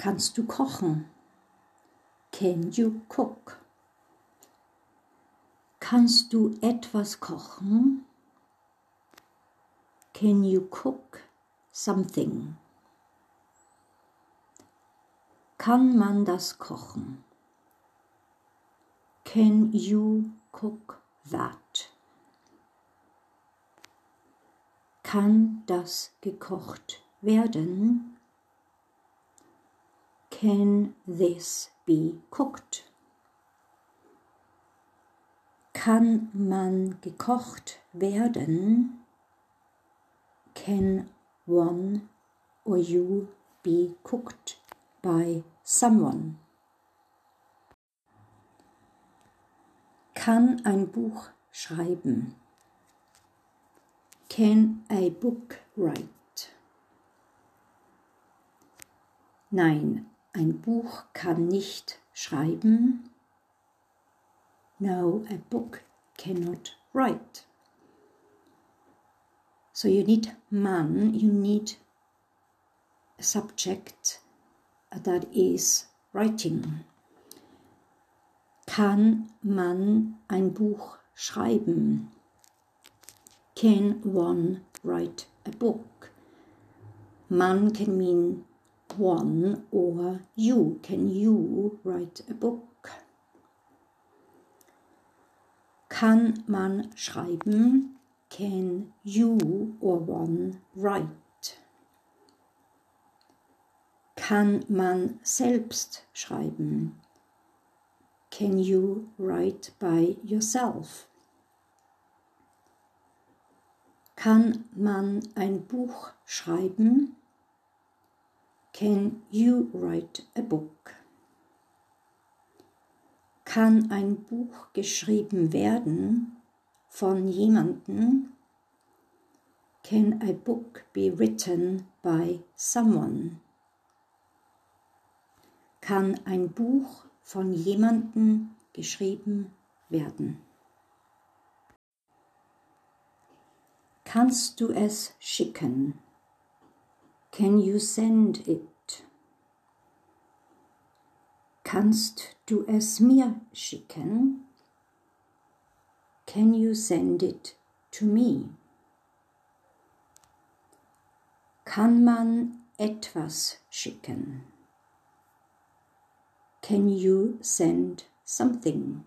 Kannst du kochen? Can you cook? Kannst du etwas kochen? Can you cook something? Kann man das kochen? Can you cook that? Kann das gekocht werden? Can this be cooked? Kann man gekocht werden? Can one or you be cooked by someone? Kann ein Buch schreiben? Can a book write? Nein, ein Buch kann nicht schreiben. No, a book cannot write. So you need man, you need a subject that is writing. Kann man ein Buch schreiben? Can one write a book? Man can mean one or you. Can you write a book? Kann man schreiben? Can you or one write? Kann man selbst schreiben? Can you write by yourself? Kann man ein Buch schreiben? Can you write a book? Kann ein Buch geschrieben werden von jemandem? Can a book be written by someone? Kann ein Buch von jemandem geschrieben werden? Kannst du es schicken? Can you send it? Kannst du es mir schicken? Can you send it to me? Kann man etwas schicken? Can you send something?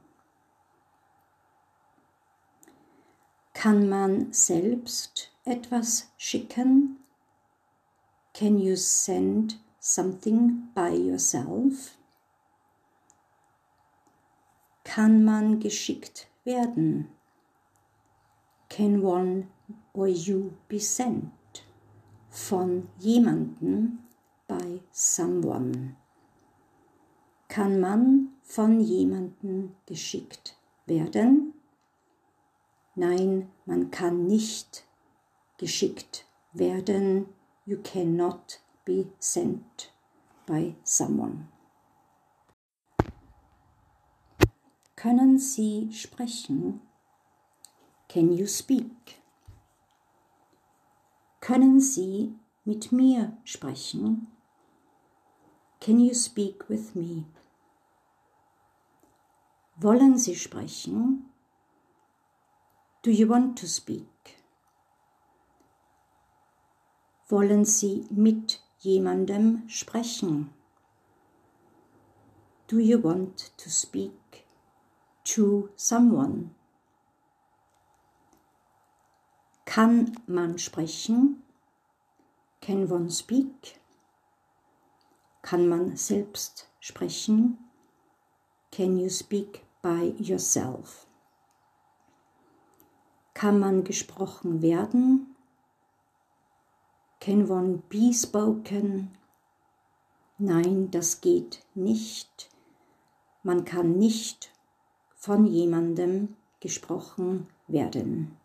Kann man selbst etwas schicken? Can you send something by yourself? Kann man geschickt werden? Can one or you be sent von jemanden by someone? Kann man von jemanden geschickt werden? Nein, man kann nicht geschickt werden you cannot be sent by someone. Können Sie sprechen? Can you speak? Können Sie mit mir sprechen? Can you speak with me? Wollen Sie sprechen? Do you want to speak? Wollen Sie mit jemandem sprechen? Do you want to speak to someone? Kann man sprechen? Can one speak? Kann man selbst sprechen? Can you speak by yourself? Kann man gesprochen werden? Can one be spoken? Nein, das geht nicht. Man kann nicht von jemandem gesprochen werden.